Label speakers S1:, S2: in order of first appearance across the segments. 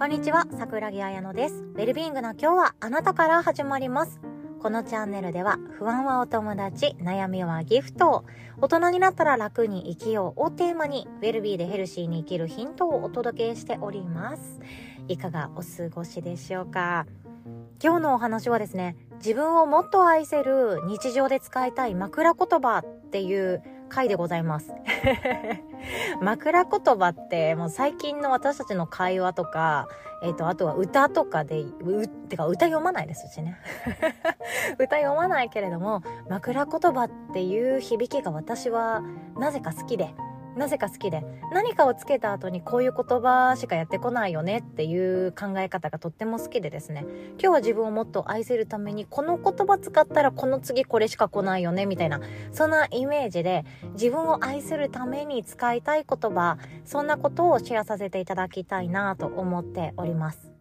S1: こんにちは、桜木彩乃です。ウェルビーイングな今日はあなたから始まります。このチャンネルでは不安はお友達、悩みはギフト大人になったら楽に生きようをテーマにウェルビーでヘルシーに生きるヒントをお届けしております。いかがお過ごしでしょうか？今日のお話はですね、自分をもっと愛せる日常で使いたい枕言葉っていう回でございます。枕言葉ってもう最近の私たちの会話とか、えっ、ー、と、あとは歌とかで、う、てか歌読まないですしね。歌読まないけれども、枕言葉っていう響きが私はなぜか好きで、なぜか好きで何かをつけた後にこういう言葉しかやってこないよねっていう考え方がとっても好きでですね。今日は自分をもっと愛せるためにこの言葉使ったらこの次これしか来ないよねみたいなそんなイメージで自分を愛するために使いたい言葉そんなことをシェアさせていただきたいなと思っております。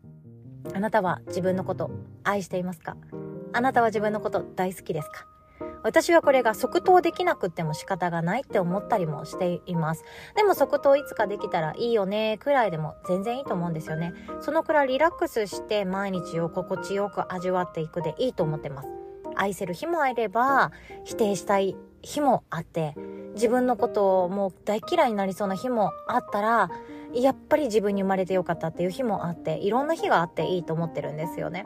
S1: あなたは自分のこと愛していますか？あなたは自分のこと大好きですか？私はこれが即答できなくっても仕方がないって思ったりもしています。でも即答いつかできたらいいよねくらいでも全然いいと思うんですよね。そのくらいリラックスして毎日を心地よく味わっていくでいいと思ってます。愛せる日もあれば否定したい日もあって自分のことをもう大嫌いになりそうな日もあったらやっぱり自分に生まれてよかったっていう日もあっていろんな日があっていいと思ってるんですよね。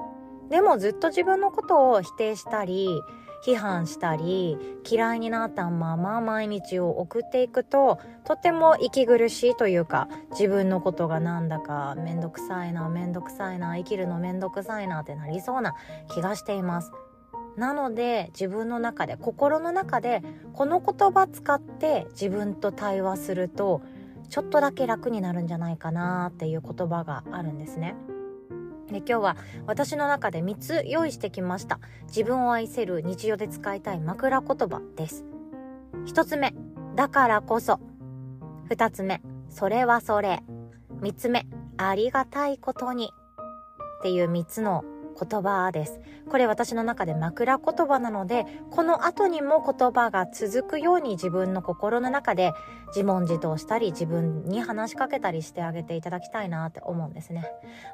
S1: でもずっと自分のことを否定したり批判したり嫌いになったまま毎日を送っていくととても息苦しいというか自分のことがなんだかめんどくさいなめんどくさいな生きるのめんどくさいなってなりそうな気がしています。なので自分の中で心の中でこの言葉使って自分と対話するとちょっとだけ楽になるんじゃないかなっていう言葉があるんですね。で今日は私の中で3つ用意してきました。自分を愛せる日常で使いたい枕言葉です。1つ目だからこそ。2つ目それはそれ。3つ目ありがたいことに。っていう3つの言葉です。これ私の中で枕言葉なので、この後にも言葉が続くように自分の心の中で自問自答したり、自分に話しかけたりしてあげていただきたいなって思うんですね。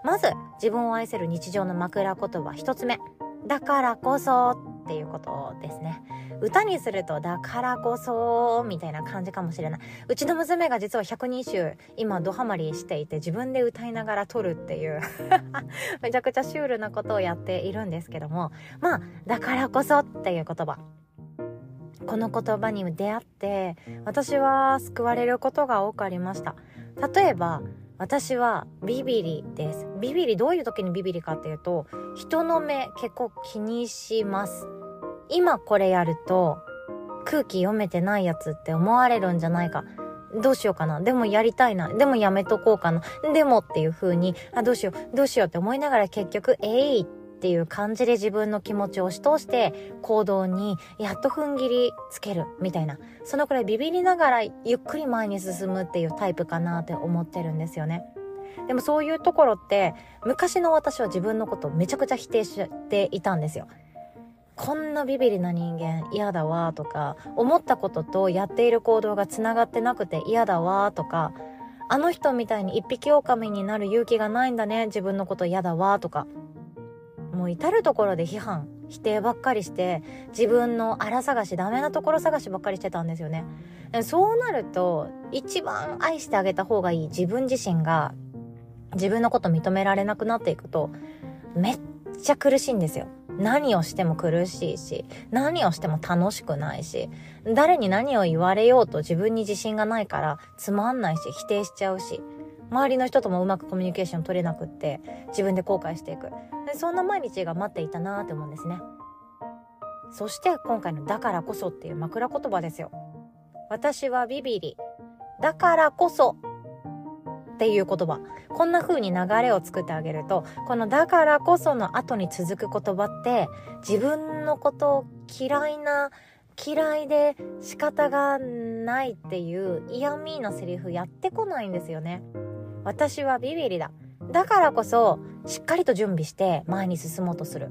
S1: まず、自分を愛せる日常の枕言葉一つ目。だからこそっていうことですね。歌にするとだからこそみたいな感じかもしれない。うちの娘が実は百人集今ドハマりしていて自分で歌いながら撮るっていう めちゃくちゃシュールなことをやっているんですけどもまあだからこそっていう言葉この言葉に出会って私は救われることが多くありました例えば私はビビリです。ビビリ、どういう時にビビリかっていうと、人の目結構気にします。今これやると、空気読めてないやつって思われるんじゃないか。どうしようかな。でもやりたいな。でもやめとこうかな。でもっていう風に、あ、どうしよう、どうしようって思いながら結局、えい、っっていう感じで自分の気持ちを押し通して行動にやっと踏ん切りつけるみたいなそのくらいビビりながらゆっくり前に進むっていうタイプかなって思ってるんですよね。でもそういうところって昔の私は自分のことをめちゃくちゃ否定していたんですよ。こんなビビりな人間嫌だわとか思ったこととやっている行動がつながってなくて嫌だわとかあの人みたいに一匹狼になる勇気がないんだね自分のこと嫌だわとかもう至る所で批判否定ばっかりして自分の荒探しダメなところ探しばっかりしてたんですよね。そうなると一番愛してあげた方がいい自分自身が自分のこと認められなくなっていくとめっちゃ苦しいんですよ。何をしても苦しいし何をしても楽しくないし誰に何を言われようと自分に自信がないからつまんないし否定しちゃうし周りの人ともうまくコミュニケーション取れなくって自分で後悔していく。そんな毎日が待っていたなって思うんですねそして今回の「だからこそ」っていう枕言葉ですよ私はビビリだからこそっていう言葉こんな風に流れを作ってあげるとこの「だからこそ」の後に続く言葉って自分のことを嫌いな嫌いで仕方がないっていう嫌味なセリフやってこないんですよね。私はビビリだ。だからこそ、しっかりと準備して前に進もうとする。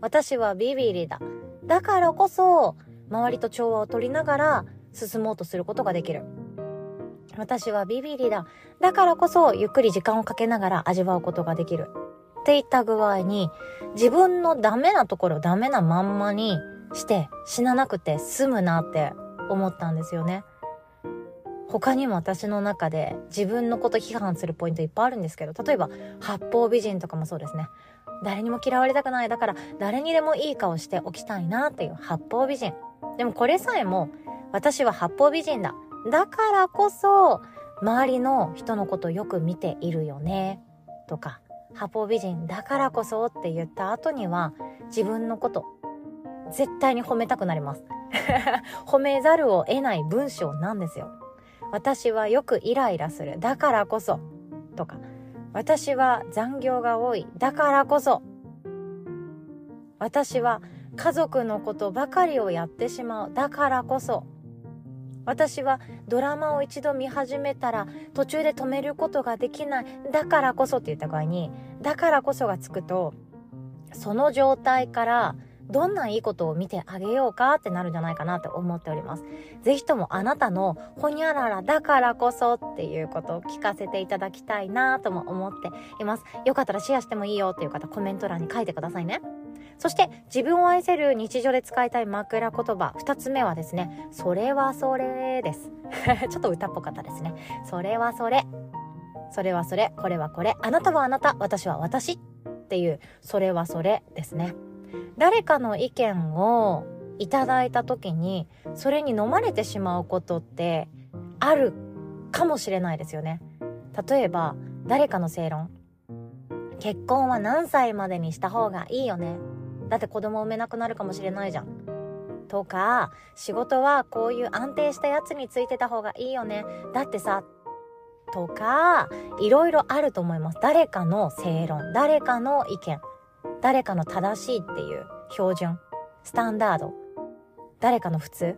S1: 私はビビリだ。だからこそ、周りと調和を取りながら進もうとすることができる。私はビビリだ。だからこそゆっくり時間をかけながら味わうことができる。っていった具合に自分のダメなところダメなまんまにして死ななくて済むなって思ったんですよね。他にも私の中で自分のこと批判するポイントいっぱいあるんですけど、例えば八方美人とかもそうですね。誰にも嫌われたくない。だから誰にでもいい顔しておきたいなっていう八方美人。でもこれさえも私は八方美人だ。だからこそ周りの人のことよく見ているよね。とか、八方美人だからこそって言った後には自分のこと絶対に褒めたくなります。褒めざるを得ない文章なんですよ。私はよくイライラする。だからこそ。とか。私は残業が多い。だからこそ。私は家族のことばかりをやってしまう。だからこそ。私はドラマを一度見始めたら途中で止めることができない。だからこそって言った場合に、だからこそがつくと、その状態からどんないいことを見てあげようかってなるんじゃないかなって思っております。ぜひともあなたのほにゃららだからこそっていうことを聞かせていただきたいなとも思っています。よかったらシェアしてもいいよっていう方コメント欄に書いてくださいね。そして自分を愛せる日常で使いたい枕言葉2つ目はですね、それはそれです。ちょっと歌っぽかったですね。それはそれ。それはそれ。これはこれ。あなたはあなた。私は私。っていう、それはそれですね。誰かの意見をいただいた時にそれに飲まれてしまうことってあるかもしれないですよね。例えば誰かの正論。結婚は何歳までにした方がいいよね。だって子供産めなくなるかもしれないじゃん。とか仕事はこういう安定したやつについてた方がいいよね。だってさとかいろいろあると思います。誰かの正論。誰かの意見。誰かの正しいっていう標準、スタンダード、誰かの普通、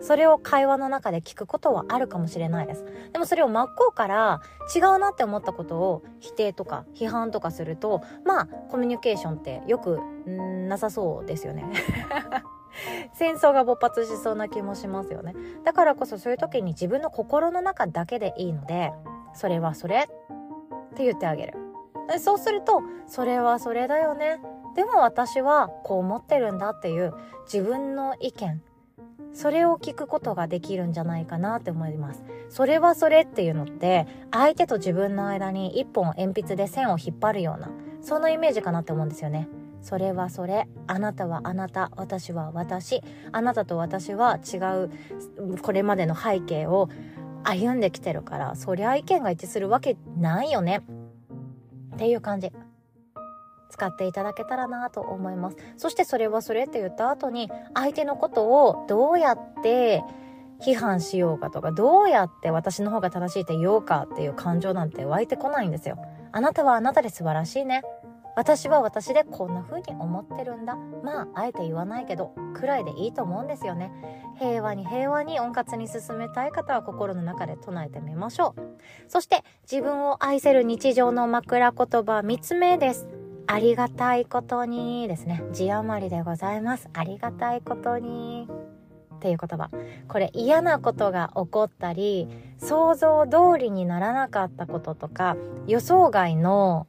S1: それを会話の中で聞くことはあるかもしれないです。でもそれを真っ向から違うなって思ったことを否定とか批判とかすると、まあコミュニケーションってよくなさそうですよね。戦争が勃発しそうな気もしますよね。だからこそそういう時に自分の心の中だけでいいので、それはそれって言ってあげる。そうするとそれはそれだよね。でも私はこう思ってるんだっていう自分の意見それを聞くことができるんじゃないかなって思います。それはそれっていうのって相手と自分の間に一本鉛筆で線を引っ張るようなそんなイメージかなって思うんですよね。それはそれあなたはあなた私は私あなたと私は違うこれまでの背景を歩んできてるからそりゃ意見が一致するわけないよね。っていう感じ。使っていただけたらなと思います。そしてそれはそれって言った後に相手のことをどうやって批判しようかとかどうやって私の方が正しいって言おうかっていう感情なんて湧いてこないんですよ。あなたはあなたで素晴らしいね。私は私でこんな風に思ってるんだ。まあ、あえて言わないけど、くらいでいいと思うんですよね。平和に平和に温活に進めたい方は心の中で唱えてみましょう。そして、自分を愛せる日常の枕言葉3つ目です。ありがたいことにですね。字余りでございます。ありがたいことに。っていう言葉。これ嫌なことが起こったり、想像通りにならなかったこととか、予想外の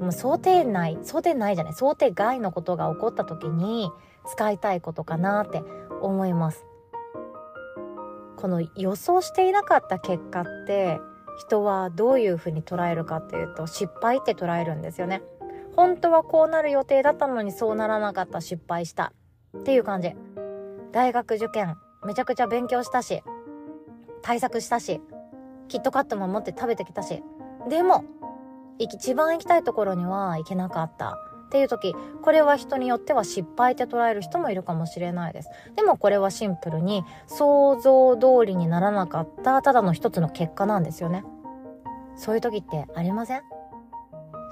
S1: もう想定内、想定内じゃない、想定外のことが起こった時に使いたいことかなって思います。この予想していなかった結果って人はどういうふうに捉えるかっていうと失敗って捉えるんですよね。本当はこうなる予定だったのにそうならなかった失敗したっていう感じ。大学受験めちゃくちゃ勉強したし対策したしキットカットも持って食べてきたしでも一番行きたいところには行けなかったっていう時、これは人によっては失敗って捉える人もいるかもしれないです。でもこれはシンプルに想像通りにならなかったただの一つの結果なんですよね。そういう時ってありません？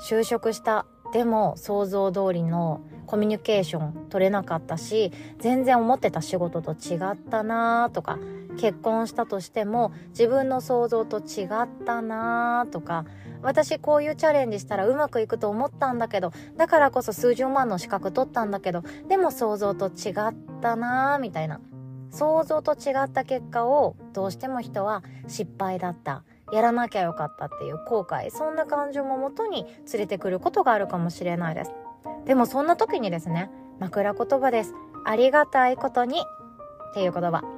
S1: 就職した。でも想像通りのコミュニケーション取れなかったし、全然思ってた仕事と違ったなとか、結婚したとしても自分の想像と違ったなとか、私こういうチャレンジしたらうまくいくと思ったんだけど、だからこそ数十万の資格取ったんだけど、でも想像と違ったなみたいな。想像と違った結果をどうしても人は失敗だった。やらなきゃよかったっていう後悔。そんな感情ももとに連れてくることがあるかもしれないです。でもそんな時にですね枕言葉です。ありがたいことにっていう言葉。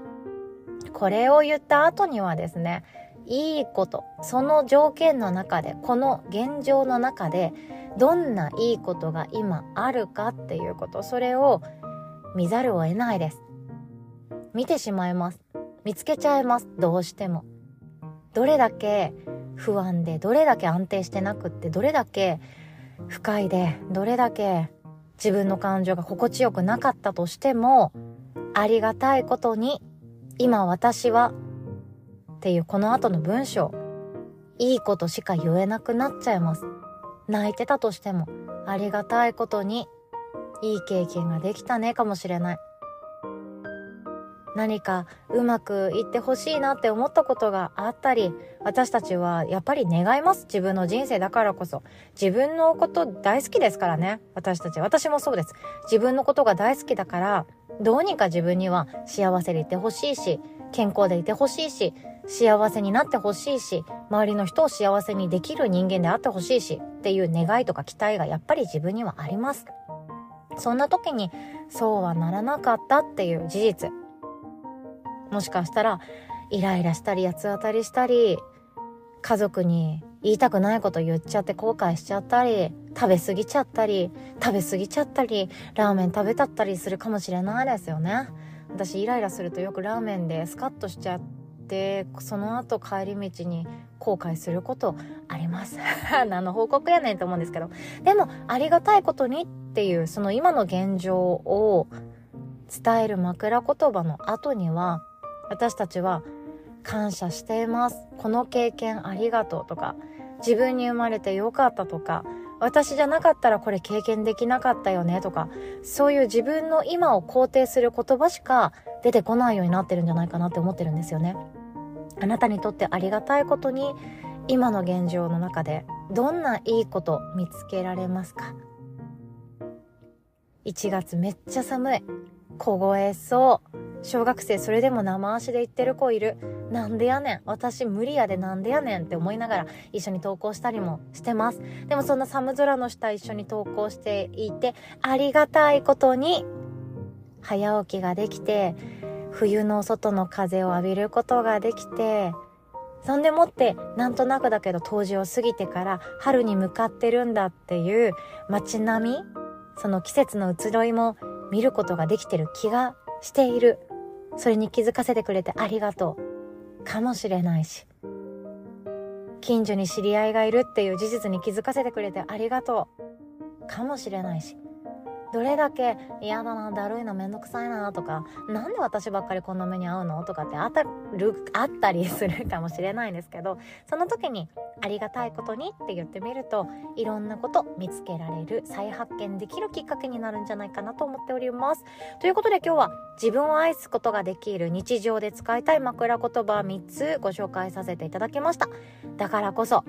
S1: これを言った後にはですねいいことその条件の中でこの現状の中でどんないいことが今あるかっていうことそれを見ざるを得ないです。見てしまいます。見つけちゃいます。どうしても。どれだけ不安でどれだけ安定してなくってどれだけ不快でどれだけ自分の感情が心地よくなかったとしてもありがたいことに今私はっていうこの後の文章。いいことしか言えなくなっちゃいます。泣いてたとしてもありがたいことにいい経験ができたねかもしれない。何かうまくいってほしいなって思ったことがあったり私たちはやっぱり願います。自分の人生だからこそ。自分のこと大好きですからね。私たち私もそうです。自分のことが大好きだからどうにか自分には幸せでいてほしいし健康でいてほしいし幸せになってほしいし周りの人を幸せにできる人間であってほしいしっていう願いとか期待がやっぱり自分にはあります。そんな時にそうはならなかったっていう事実。もしかしたらイライラしたり八つ当たりしたり家族に言いたくないこと言っちゃって後悔しちゃったり食べ過ぎちゃったり食べ過ぎちゃったりラーメン食べたったりするかもしれないですよね。私イライラするとよくラーメンでスカッとしちゃってその後帰り道に後悔することあります。何の報告やねんと思うんですけど。でもありがたいことにっていうその今の現状を伝える枕言葉の後には私たちは感謝しています。この経験ありがとうとか自分に生まれてよかったとか私じゃなかったらこれ経験できなかったよねとかそういう自分の今を肯定する言葉しか出てこないようになってるんじゃないかなって思ってるんですよね。あなたにとってありがたいことに今の現状の中でどんないいこと見つけられますか？1月めっちゃ寒い。凍えそう。小学生それでも生足で言ってる子いる。なんでやねん。私無理やでなんでやねんって思いながら一緒に投稿したりもしてます。でもそんな寒空の下一緒に投稿していてありがたいことに早起きができて冬の外の風を浴びることができてそんでもってなんとなくだけど冬至を過ぎてから春に向かってるんだっていう街並みその季節の移ろいも見ることができてる気がしている。それに気づかせてくれてありがとう。かもしれないし。近所に知り合いがいるっていう事実に気づかせてくれてありがとう。かもしれないし。どれだけ嫌だなだるいなめんどくさいなとかなんで私ばっかりこんな目に遭うのとかってあったるあったりするかもしれないんですけどその時にありがたいことにって言ってみるといろんなこと見つけられる再発見できるきっかけになるんじゃないかなと思っております。ということで今日は自分を愛すことができる日常で使いたい枕言葉3つご紹介させていただきました。だからこそ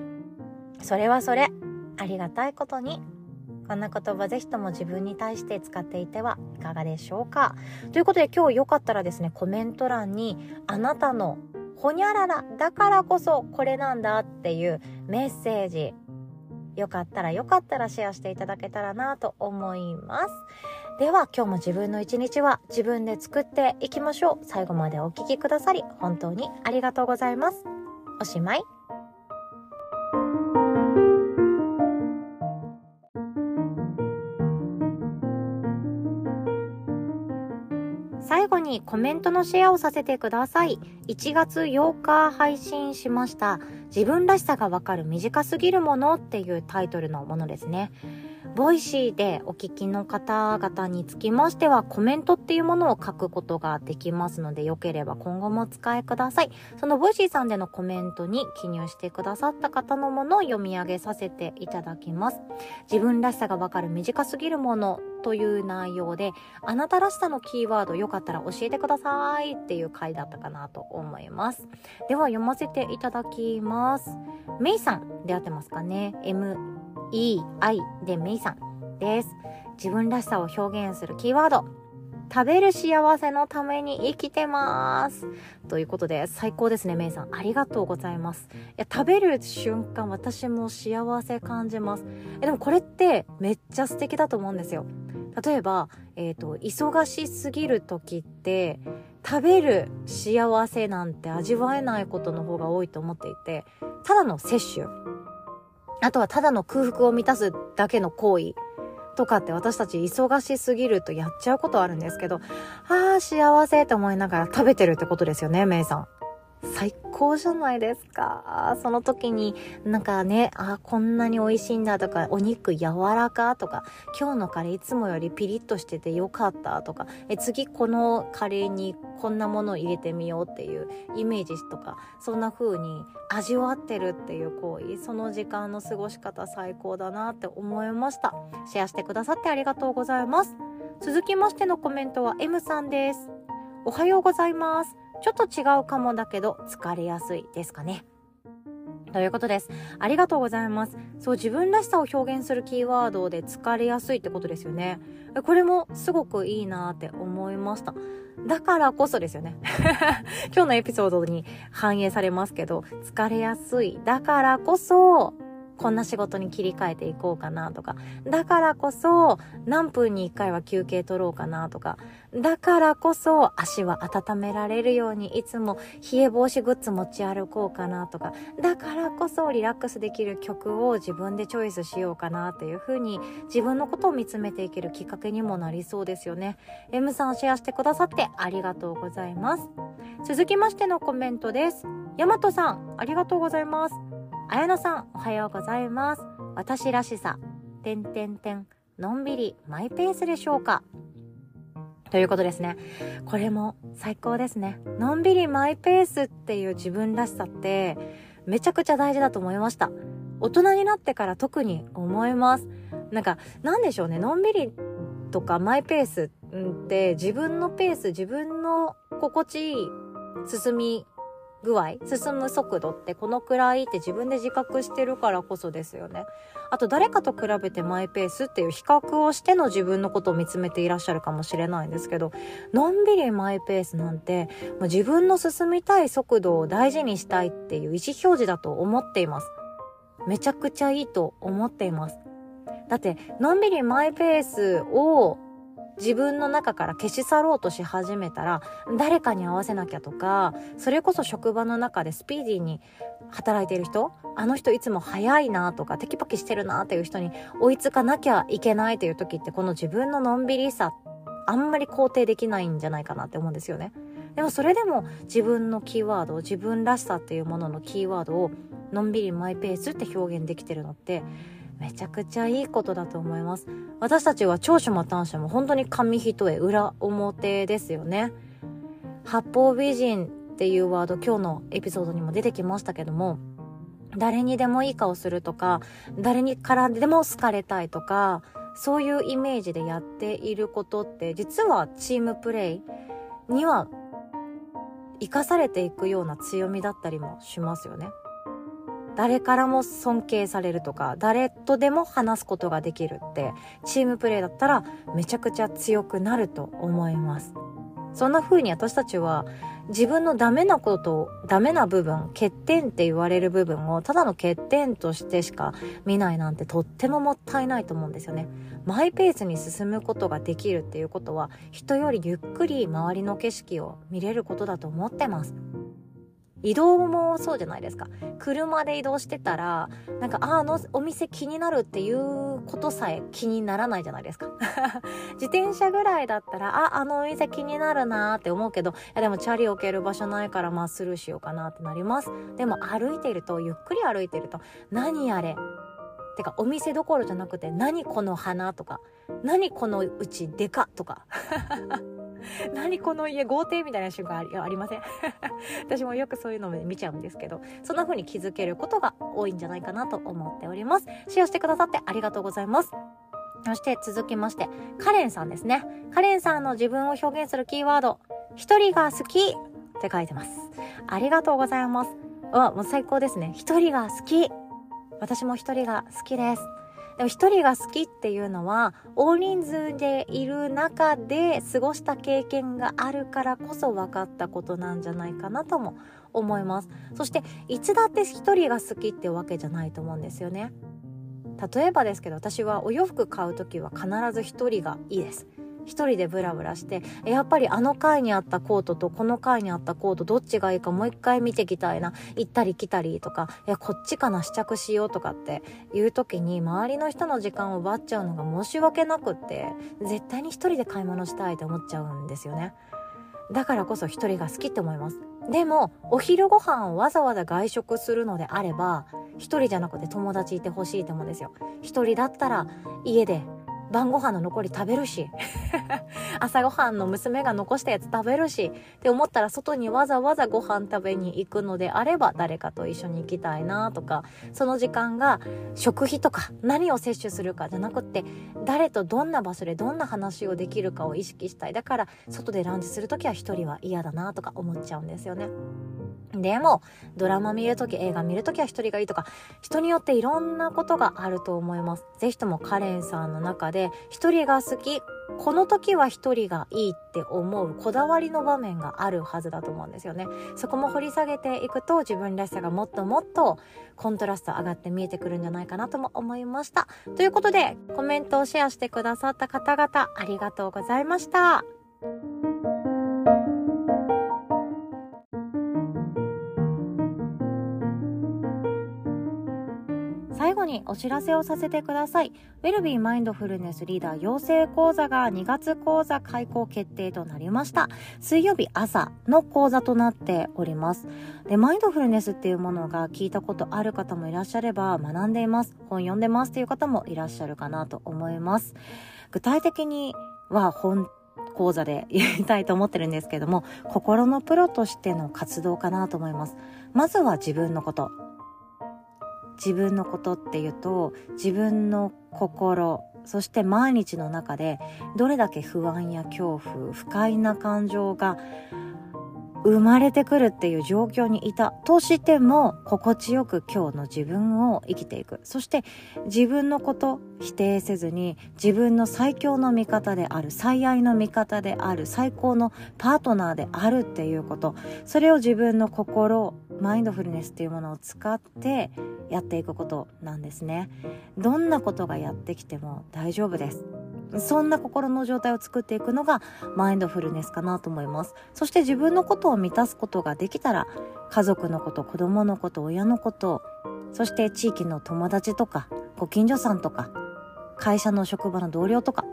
S1: それはそれありがたいことにこんな言葉ぜひとも自分に対して使っていてはいかがでしょうか。ということで今日よかったらですねコメント欄にあなたのほにゃららだからこそこれなんだっていうメッセージよかったらよかったらシェアしていただけたらなと思います。では今日も自分の一日は自分で作っていきましょう。最後までお聴きくださり本当にありがとうございます。おしまい。にコメントのシェアをさせてください。1月8日配信しました。自分らしさがわかる短すぎるものっていうタイトルのものですね。ボイシーでお聞きの方々につきましてはコメントっていうものを書くことができますのでよければ今後もお使いください。そのボイシーさんでのコメントに記入してくださった方のものを読み上げさせていただきます。自分らしさがわかる短すぎるものという内容であなたらしさのキーワードよかったら教えてくださいっていう回だったかなと思います。では読ませていただきます。ますメイさんで合ってますかね ?MEI でメイさんです。自分らしさを表現するキーワード。食べる幸せのために生きてます。ということで、最高ですね、めいさん。ありがとうございます。いや、食べる瞬間、私も幸せ感じます。え、でもこれってめっちゃ素敵だと思うんですよ。例えば、えっ、ー、と、忙しすぎる時って、食べる幸せなんて味わえないことの方が多いと思っていて、ただの摂取。あとはただの空腹を満たすだけの行為。とかって私たち忙しすぎるとやっちゃうことあるんですけど、ああ、幸せって思いながら食べてるってことですよね、メイさん。最高じゃないですか。その時になんかね、あ、こんなに美味しいんだとか、お肉柔らかとか、今日のカレーいつもよりピリッとしててよかったとか、え次このカレーにこんなものを入れてみようっていうイメージとか、そんな風に味わってるっていう行為、その時間の過ごし方最高だなって思いました。シェアしてくださってありがとうございます。続きましてのコメントは M さんです。おはようございます。ちょっと違うかもだけど疲れやすいですかね。ということです。ありがとうございます。そう、自分らしさを表現するキーワードで疲れやすいってことですよね。これもすごくいいなって思いました。だからこそですよね。今日のエピソードに反映されますけど、疲れやすい。だからこそ、こんな仕事に切り替えていこうかなとか、だからこそ何分に1回は休憩取ろうかなとか、だからこそ足は温められるようにいつも冷え防止グッズ持ち歩こうかなとか、だからこそリラックスできる曲を自分でチョイスしようかなっていう風に自分のことを見つめていけるきっかけにもなりそうですよね。M さんシェアしてくださってありがとうございます。続きましてのコメントです。ヤマトさん、ありがとうございます。綾野さん、おはようございます。私らしさ、てんてんてん、のんびり、マイペースでしょうか？ということですね。これも最高ですね。のんびりマイペースっていう自分らしさって、めちゃくちゃ大事だと思いました。大人になってから特に思います。なんか、なんでしょうね。のんびりとかマイペースって自分のペース、自分の心地いい進み具合、進む速度ってこのくらいって自分で自覚してるからこそですよね。あと誰かと比べてマイペースっていう比較をしての自分のことを見つめていらっしゃるかもしれないんですけど、のんびりマイペースなんて、もう自分の進みたい速度を大事にしたいっていう意思表示だと思っています。めちゃくちゃいいと思っています。だって、のんびりマイペースを自分の中から消し去ろうとし始めたら誰かに合わせなきゃとかそれこそ職場の中でスピーディーに働いてる人あの人いつも早いなとかテキパキしてるなっていう人に追いつかなきゃいけないという時ってこの自分ののんびりさあんまり肯定できないんじゃないかなって思うんですよね。でもそれでも自分のキーワード自分らしさっていうもののキーワードをのんびりマイペースって表現できてるのってめちゃくちゃいいことだと思います。私たちは長所も短所も本当に紙一重裏表ですよね。八方美人っていうワード今日のエピソードにも出てきましたけども、誰にでもいい顔するとか、誰にからでも好かれたいとか、そういうイメージでやっていることって実はチームプレイには生かされていくような強みだったりもしますよね。誰からも尊敬されるとか、誰とでも話すことができるって、チームプレーだったらめちゃくちゃ強くなると思います。そんな風に私たちは自分のダメなこと、ダメな部分、欠点って言われる部分をただの欠点としてしか見ないなんてとってももったいないと思うんですよね。マイペースに進むことができるっていうことは人よりゆっくり周りの景色を見れることだと思ってます。移動もそうじゃないですか。車で移動してたら、なんか、あ、のお店気になるっていうことさえ気にならないじゃないですか。自転車ぐらいだったら、あ、あのお店気になるなって思うけど、いやでもチャリ置ける場所ないからまあスルーしようかなってなります。でも歩いていると、ゆっくり歩いていると、何あれ？てかお店どころじゃなくて、何この花とか、何このうちでかとか。何この家豪邸みたいな瞬間ありません？私もよくそういうのを見ちゃうんですけど、そんな風に気づけることが多いんじゃないかなと思っております。シェアしてくださってありがとうございます。そして続きまして、カレンさんですね。カレンさんの自分を表現するキーワード、一人が好きって書いてます。ありがとうございます。うわ、もう最高ですね。一人が好き。私も一人が好きです。でも一人が好きっていうのは大人数でいる中で過ごした経験があるからこそ分かったことなんじゃないかなとも思います。そしていつだって一人が好きってわけじゃないと思うんですよね。例えばですけど私はお洋服買う時は必ず一人がいいです。一人でブラブラしてやっぱりあの階にあったコートとこの階にあったコートどっちがいいかもう一回見てきたいな。行ったり来たりとかいやこっちかな試着しようとかっていう時に周りの人の時間を奪っちゃうのが申し訳なくって絶対に一人で買い物したいと思っちゃうんですよね。だからこそ一人が好きって思います。でもお昼ご飯をわざわざ外食するのであれば一人じゃなくて友達いてほしいと思うんですよ。一人だったら家で晩ご飯の残り食べるし。朝ごはんの娘が残したやつ食べるし。って思ったら外にわざわざご飯食べに行くのであれば誰かと一緒に行きたいなとか。その時間が食費とか何を摂取するかじゃなくって誰とどんな場所でどんな話をできるかを意識したい。だから外でランチする時は一人は嫌だなとか思っちゃうんですよね。でも、ドラマ見るとき、映画見るときは一人がいいとか、人によっていろんなことがあると思います。ぜひともカレンさんの中で、で一人が好き、この時は一人がいいって思うこだわりの場面があるはずだと思うんですよね。そこも掘り下げていくと自分らしさがもっともっとコントラスト上がって見えてくるんじゃないかなとも思いました。ということでコメントをシェアしてくださった方々ありがとうございました。にお知らせをさせてください。ウェルビーマインドフルネスリーダー養成講座が2月講座開講決定となりました。水曜日朝の講座となっております。で、マインドフルネスっていうものが聞いたことある方もいらっしゃれば、学んでいます、本読んでますっていう方もいらっしゃるかなと思います。具体的には本講座でやりたいと思ってるんですけども、心のプロとしての活動かなと思います。まずは自分のこと。自分のことっていうと自分の心そして毎日の中でどれだけ不安や恐怖不快な感情が生まれてくるっていう状況にいたとしても心地よく今日の自分を生きていく。そして自分のこと否定せずに自分の最強の味方である最愛の味方である最高のパートナーであるっていうこと。それを自分の心マインドフルネスっていうものを使ってやっていくことなんですね。どんなことがやってきても大丈夫です。そんな心の状態を作っていくのがマインドフルネスかなと思います。そして自分のことを満たすことができたら家族のこと子供のこと親のことそして地域の友達とかご近所さんとか会社の職場の同僚とか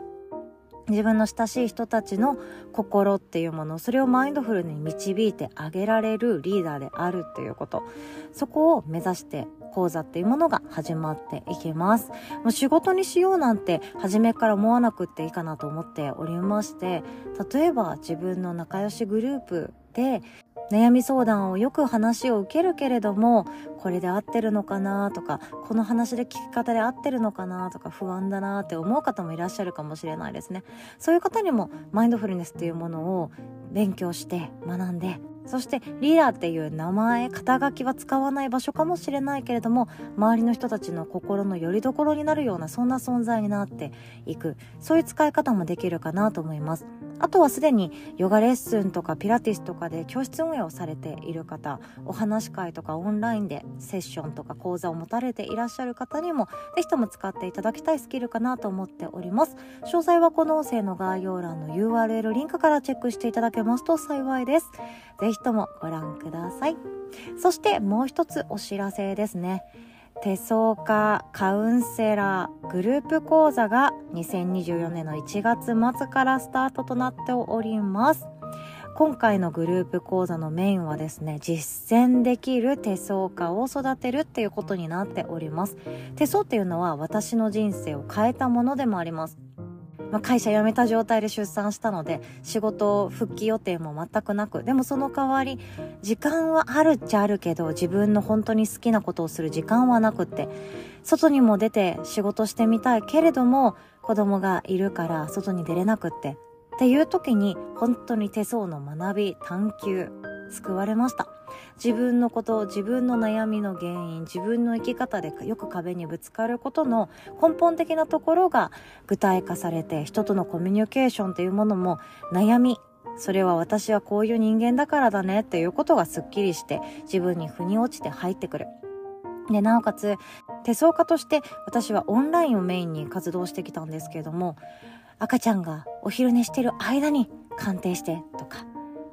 S1: 自分の親しい人たちの心っていうものそれをマインドフルに導いてあげられるリーダーであるっていうこと。そこを目指して講座っていうものが始まっていきます。もう仕事にしようなんて初めから思わなくっていいかなと思っておりまして例えば自分の仲良しグループで悩み相談をよく話を受けるけれどもこれで合ってるのかなとかこの話で聞き方で合ってるのかなとか不安だなって思う方もいらっしゃるかもしれないですね。そういう方にもマインドフルネスっていうものを勉強して学んでそしてリーダーっていう名前肩書きは使わない場所かもしれないけれども周りの人たちの心の拠り所になるようなそんな存在になっていくそういう使い方もできるかなと思いますあとはすでにヨガレッスンとかピラティスとかで教室運営をされている方お話し会とかオンラインでセッションとか講座を持たれていらっしゃる方にもぜひとも使っていただきたいスキルかなと思っております。詳細はこの音声の概要欄の URL リンクからチェックしていただけますと幸いです。ぜひともご覧ください。そしてもう一つお知らせですね。手相家カウンセラーグループ講座が2024年の1月末からスタートとなっております。今回のグループ講座のメインはですね実践できる手相家を育てるっていうことになっております。手相っていうのは私の人生を変えたものでもあります。まあ、会社辞めた状態で出産したので仕事復帰予定も全くなくでもその代わり時間はあるっちゃあるけど自分の本当に好きなことをする時間はなくって外にも出て仕事してみたいけれども子供がいるから外に出れなくってっていう時に本当に手相の学び探求救われました。自分のこと自分の悩みの原因自分の生き方でよく壁にぶつかることの根本的なところが具体化されて人とのコミュニケーションというものも悩み。それは私はこういう人間だからだねっていうことがすっきりして自分に腑に落ちて入ってくる。でなおかつ手相家として私はオンラインをメインに活動してきたんですけれども赤ちゃんがお昼寝してる間に鑑定してとか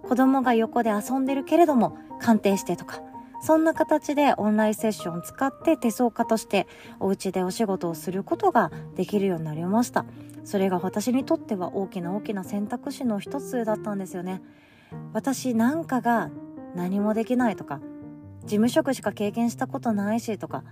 S1: 子供が横で遊んでるけれども鑑定してとかそんな形でオンラインセッションを使って手相家としてお家でお仕事をすることができるようになりました。それが私にとっては大きな大きな選択肢の一つだったんですよね。私なんかが何もできないとか事務職しか経験したことないしとか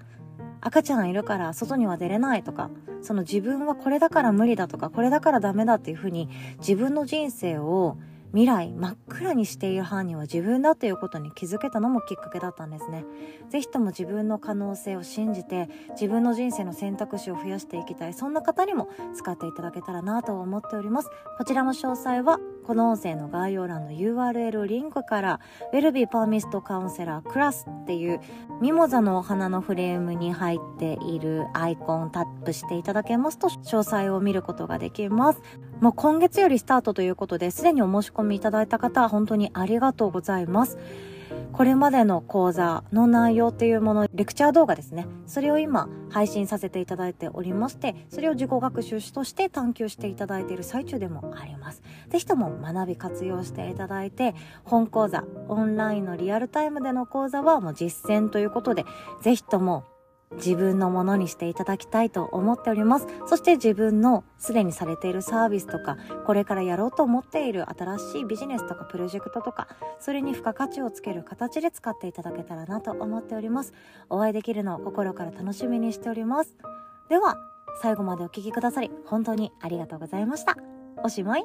S1: 赤ちゃんいるから外には出れないとかその自分はこれだから無理だとかこれだからダメだっていうふうに自分の人生を未来真っ暗にしている犯人は自分だということに気づけたのもきっかけだったんですね。是非とも自分の可能性を信じて自分の人生の選択肢を増やしていきたいそんな方にも使っていただけたらなと思っております。こちらの詳細はこの音声の概要欄の URL リンクからウェルビーパーミストカウンセラークラスっていうミモザのお花のフレームに入っているアイコンをタップしていただけますと詳細を見ることができます。もう今月よりスタートということで、すでにお申し込みいただいた方は本当にありがとうございます。これまでの講座の内容っていうもの、レクチャー動画ですね。それを今配信させていただいておりまして、それを自己学習として探求していただいている最中でもあります。ぜひとも学び活用していただいて、本講座、オンラインのリアルタイムでの講座はもう実践ということで、ぜひとも自分のものにしていただきたいと思っております。そして自分のすでにされているサービスとか、これからやろうと思っている新しいビジネスとかプロジェクトとか、それに付加価値をつける形で使っていただけたらなと思っております。お会いできるのを心から楽しみにしております。では、最後までお聴きくださり、本当にありがとうございました。おしまい。